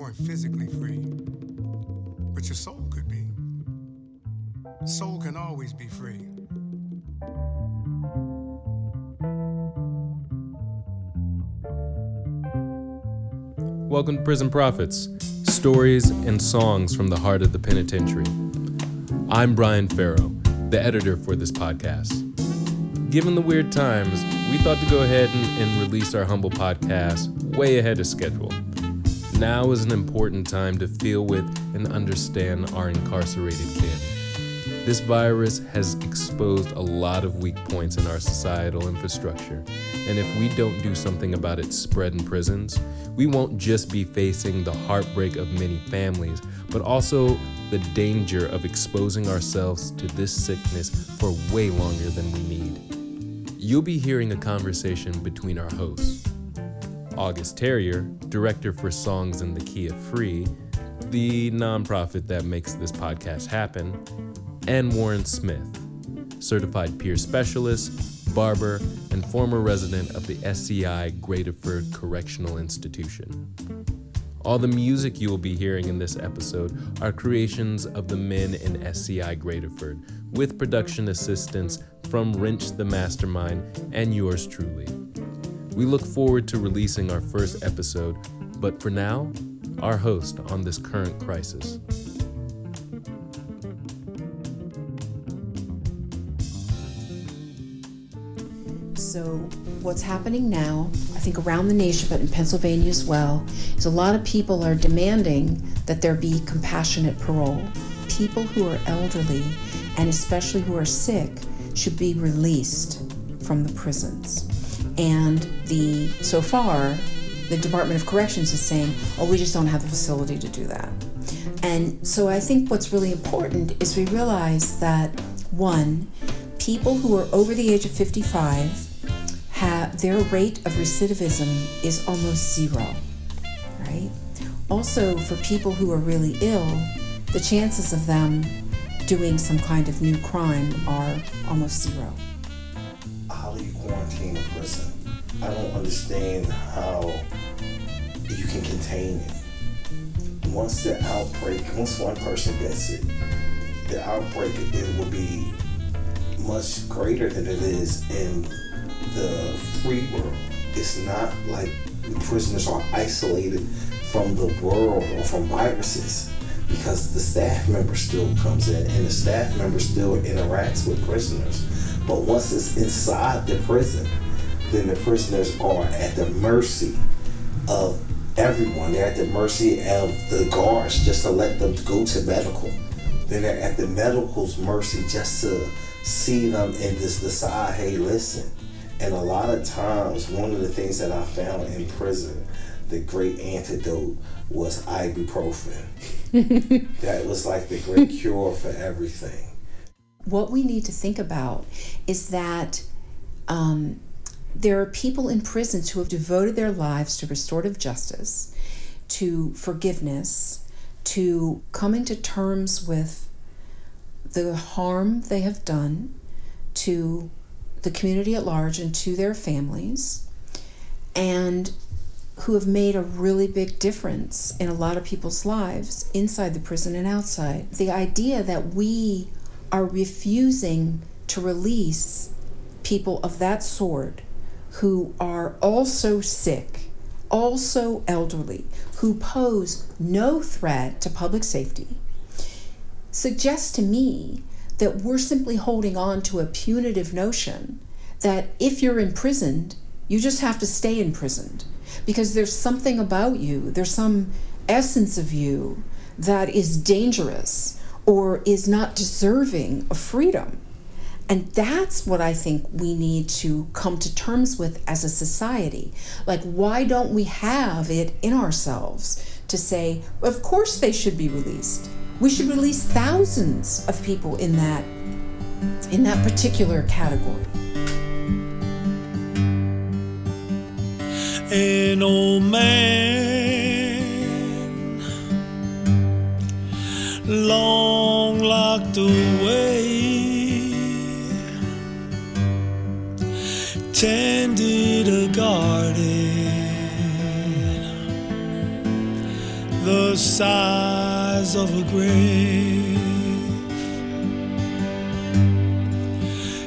weren't physically free, but your soul could be. Soul can always be free. Welcome to Prison Prophets stories and songs from the heart of the penitentiary. I'm Brian Farrow, the editor for this podcast. Given the weird times, we thought to go ahead and, and release our humble podcast way ahead of schedule. Now is an important time to feel with and understand our incarcerated kin. This virus has exposed a lot of weak points in our societal infrastructure, and if we don't do something about its spread in prisons, we won't just be facing the heartbreak of many families, but also the danger of exposing ourselves to this sickness for way longer than we need. You'll be hearing a conversation between our hosts. August Tarrier, director for Songs in the Key of Free, the nonprofit that makes this podcast happen, and Warren Smith, certified peer specialist, barber, and former resident of the SCI Graterford Correctional Institution. All the music you will be hearing in this episode are creations of the men in SCI Graterford, with production assistance from Wrench the Mastermind and yours truly. We look forward to releasing our first episode, but for now, our host on this current crisis. So, what's happening now, I think around the nation, but in Pennsylvania as well, is a lot of people are demanding that there be compassionate parole. People who are elderly and especially who are sick should be released from the prisons. And the so far, the Department of Corrections is saying, "Oh, we just don't have the facility to do that." And so I think what's really important is we realize that one, people who are over the age of 55 have their rate of recidivism is almost zero, right? Also, for people who are really ill, the chances of them doing some kind of new crime are almost zero. How do you quarantine a person? I don't understand how you can contain it. Once the outbreak, once one person gets it, the outbreak it will be much greater than it is in the free world. It's not like prisoners are isolated from the world or from viruses because the staff member still comes in and the staff member still interacts with prisoners. But once it's inside the prison, then the prisoners are at the mercy of everyone. They're at the mercy of the guards just to let them go to medical. Then they're at the medical's mercy just to see them and just decide, hey, listen. And a lot of times, one of the things that I found in prison, the great antidote was ibuprofen. that was like the great cure for everything. What we need to think about is that um, there are people in prisons who have devoted their lives to restorative justice, to forgiveness, to coming to terms with the harm they have done to the community at large and to their families, and who have made a really big difference in a lot of people's lives inside the prison and outside. The idea that we are refusing to release people of that sort who are also sick, also elderly, who pose no threat to public safety, suggests to me that we're simply holding on to a punitive notion that if you're imprisoned, you just have to stay imprisoned because there's something about you, there's some essence of you that is dangerous or is not deserving of freedom. And that's what I think we need to come to terms with as a society. Like, why don't we have it in ourselves to say, of course they should be released? We should release thousands of people in that in that particular category. An old man long locked away. Tended a garden. The size of a grave.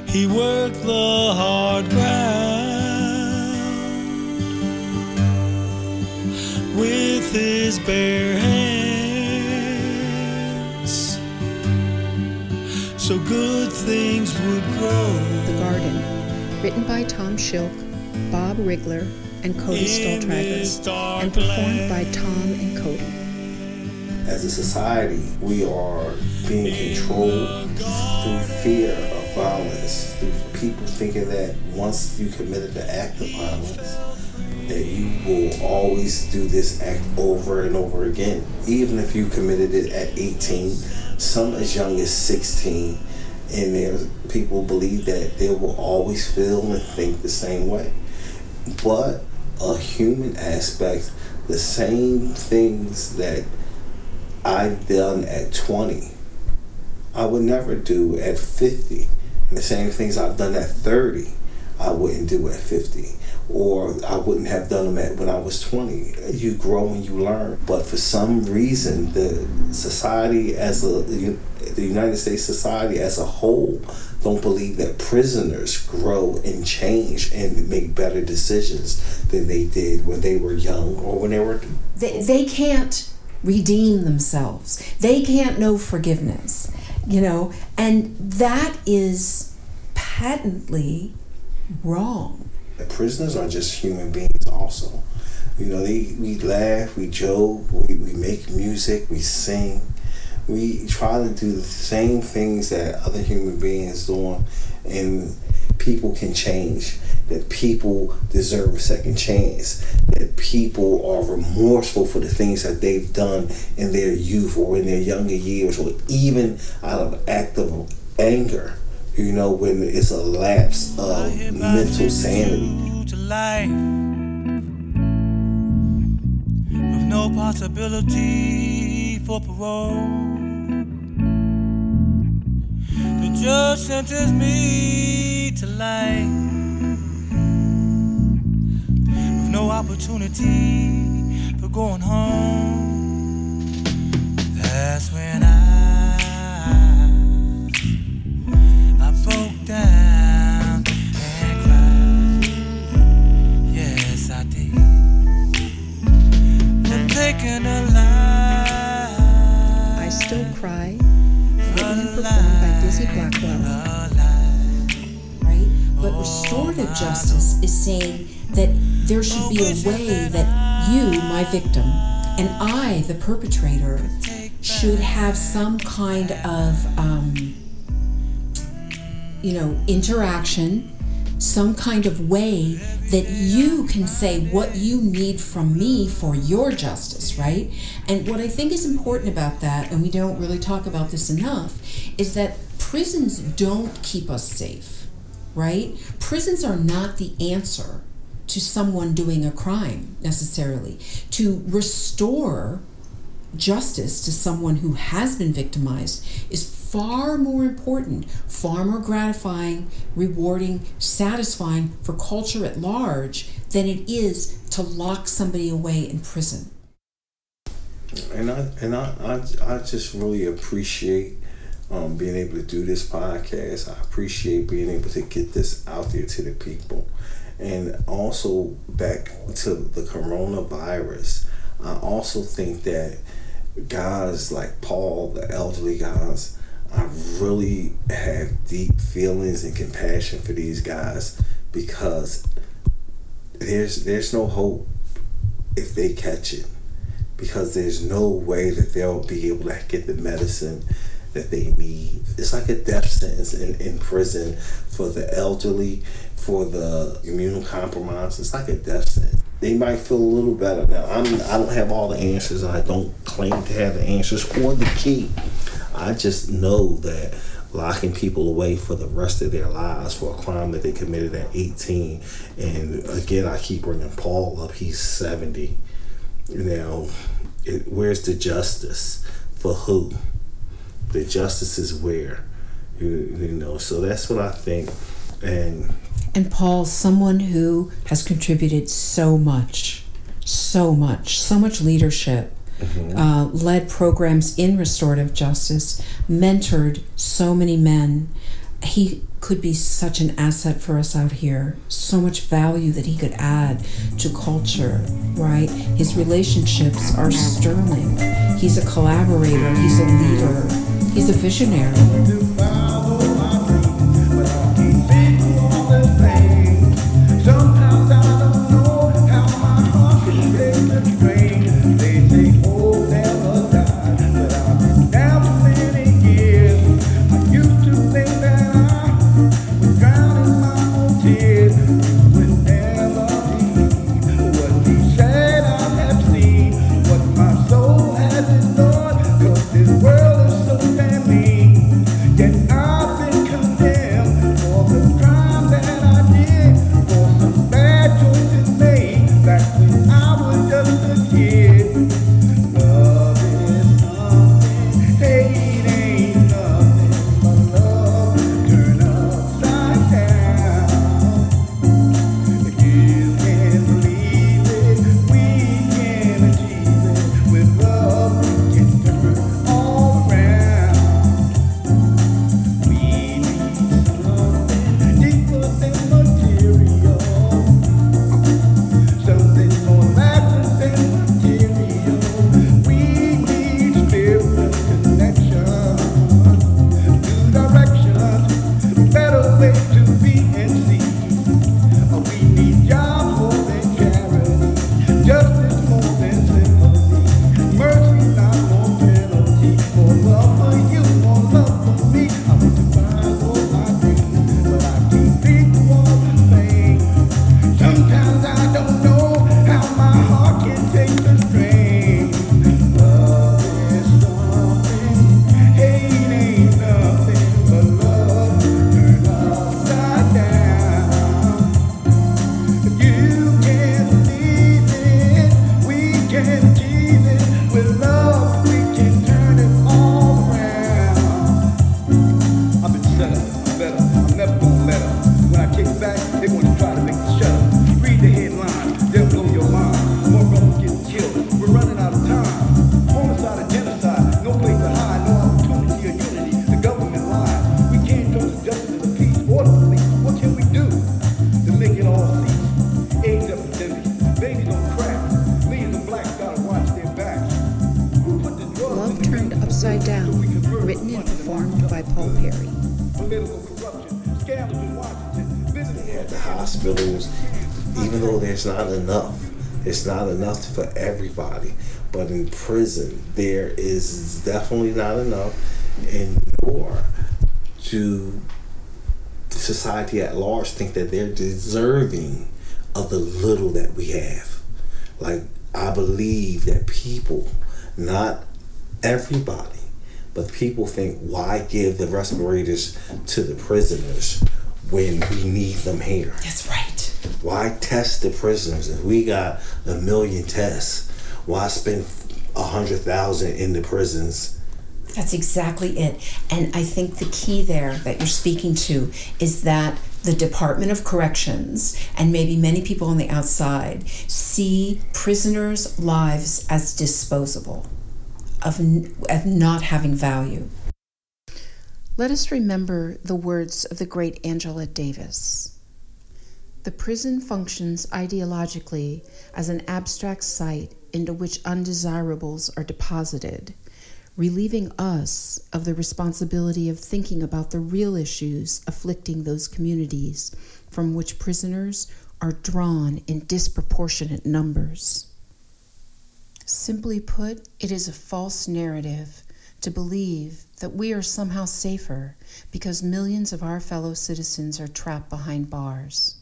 He worked the hard his bare hands, so good things would grow. The Garden, written by Tom Schilk, Bob Rigler, and Cody Stalltrager, and performed by Tom and Cody. As a society, we are being controlled through fear of violence, through people thinking that once you committed the act of violence, that you will always do this act over and over again. Even if you committed it at 18, some as young as 16, and there's people believe that they will always feel and think the same way. But a human aspect, the same things that I've done at 20, I would never do at 50. And the same things I've done at 30, I wouldn't do at 50. Or I wouldn't have done them at when I was 20. You grow and you learn. But for some reason, the society as a, the United States society as a whole, don't believe that prisoners grow and change and make better decisions than they did when they were young or when they were. They, they can't redeem themselves, they can't know forgiveness, you know, and that is patently wrong. The prisoners are just human beings, also. You know, they, we laugh, we joke, we, we make music, we sing we try to do the same things that other human beings doing and people can change that people deserve a second chance that people are remorseful for the things that they've done in their youth or in their younger years or even out of act of anger you know when it's a lapse of mental sanity to life with no possibility for parole. The judge sentenced me to life with no opportunity for going home. That's when I I victim, and I, the perpetrator, should have some kind of, um, you know, interaction, some kind of way that you can say what you need from me for your justice, right? And what I think is important about that, and we don't really talk about this enough, is that prisons don't keep us safe, right? Prisons are not the answer to someone doing a crime necessarily. To restore justice to someone who has been victimized is far more important, far more gratifying, rewarding, satisfying for culture at large than it is to lock somebody away in prison. and I and I I, I just really appreciate um, being able to do this podcast. I appreciate being able to get this out there to the people, and also back to the coronavirus. I also think that guys like Paul, the elderly guys, I really have deep feelings and compassion for these guys because there's there's no hope if they catch it because there's no way that they'll be able to get the medicine that they need. It's like a death sentence in, in prison for the elderly, for the immunocompromised. It's like a death sentence. They might feel a little better now. I'm I don't have all the answers. I don't claim to have the answers or the key. I just know that locking people away for the rest of their lives for a crime that they committed at 18 and again i keep bringing paul up he's 70 now it, where's the justice for who the justice is where you, you know so that's what i think and And Paul, someone who has contributed so much, so much, so much leadership uh, led programs in restorative justice, mentored so many men. He could be such an asset for us out here, so much value that he could add to culture, right? His relationships are sterling. He's a collaborator, he's a leader, he's a visionary. Performed by Paul Perry. Political corruption, scandals in Washington, business at the hospitals, even though there's not enough, it's not enough for everybody. But in prison, there is definitely not enough, and nor do society at large think that they're deserving of the little that we have. Like, I believe that people, not everybody, but people think, why give the respirators to the prisoners when we need them here? That's right. Why test the prisoners if we got a million tests? Why spend a hundred thousand in the prisons? That's exactly it. And I think the key there that you're speaking to is that the Department of Corrections and maybe many people on the outside see prisoners' lives as disposable, of, of not having value. Let us remember the words of the great Angela Davis. The prison functions ideologically as an abstract site into which undesirables are deposited, relieving us of the responsibility of thinking about the real issues afflicting those communities from which prisoners are drawn in disproportionate numbers. Simply put, it is a false narrative to believe that we are somehow safer because millions of our fellow citizens are trapped behind bars.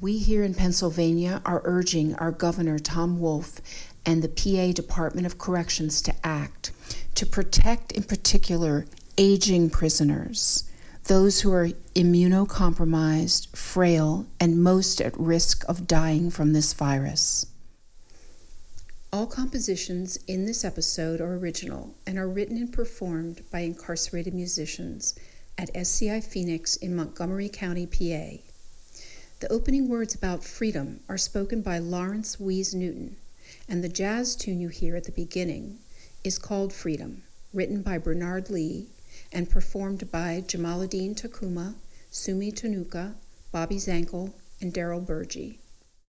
We here in Pennsylvania are urging our Governor Tom Wolf and the PA Department of Corrections to act to protect, in particular, aging prisoners, those who are immunocompromised, frail, and most at risk of dying from this virus. All compositions in this episode are original and are written and performed by incarcerated musicians at SCI Phoenix in Montgomery County, PA. The opening words about freedom are spoken by Lawrence Wees Newton, And the jazz tune you hear at the beginning is called Freedom, written by Bernard Lee and performed by Jamaaladeen Tacuma, Sumi Tonooka, Bobby Zankel, and Daryl Burgee.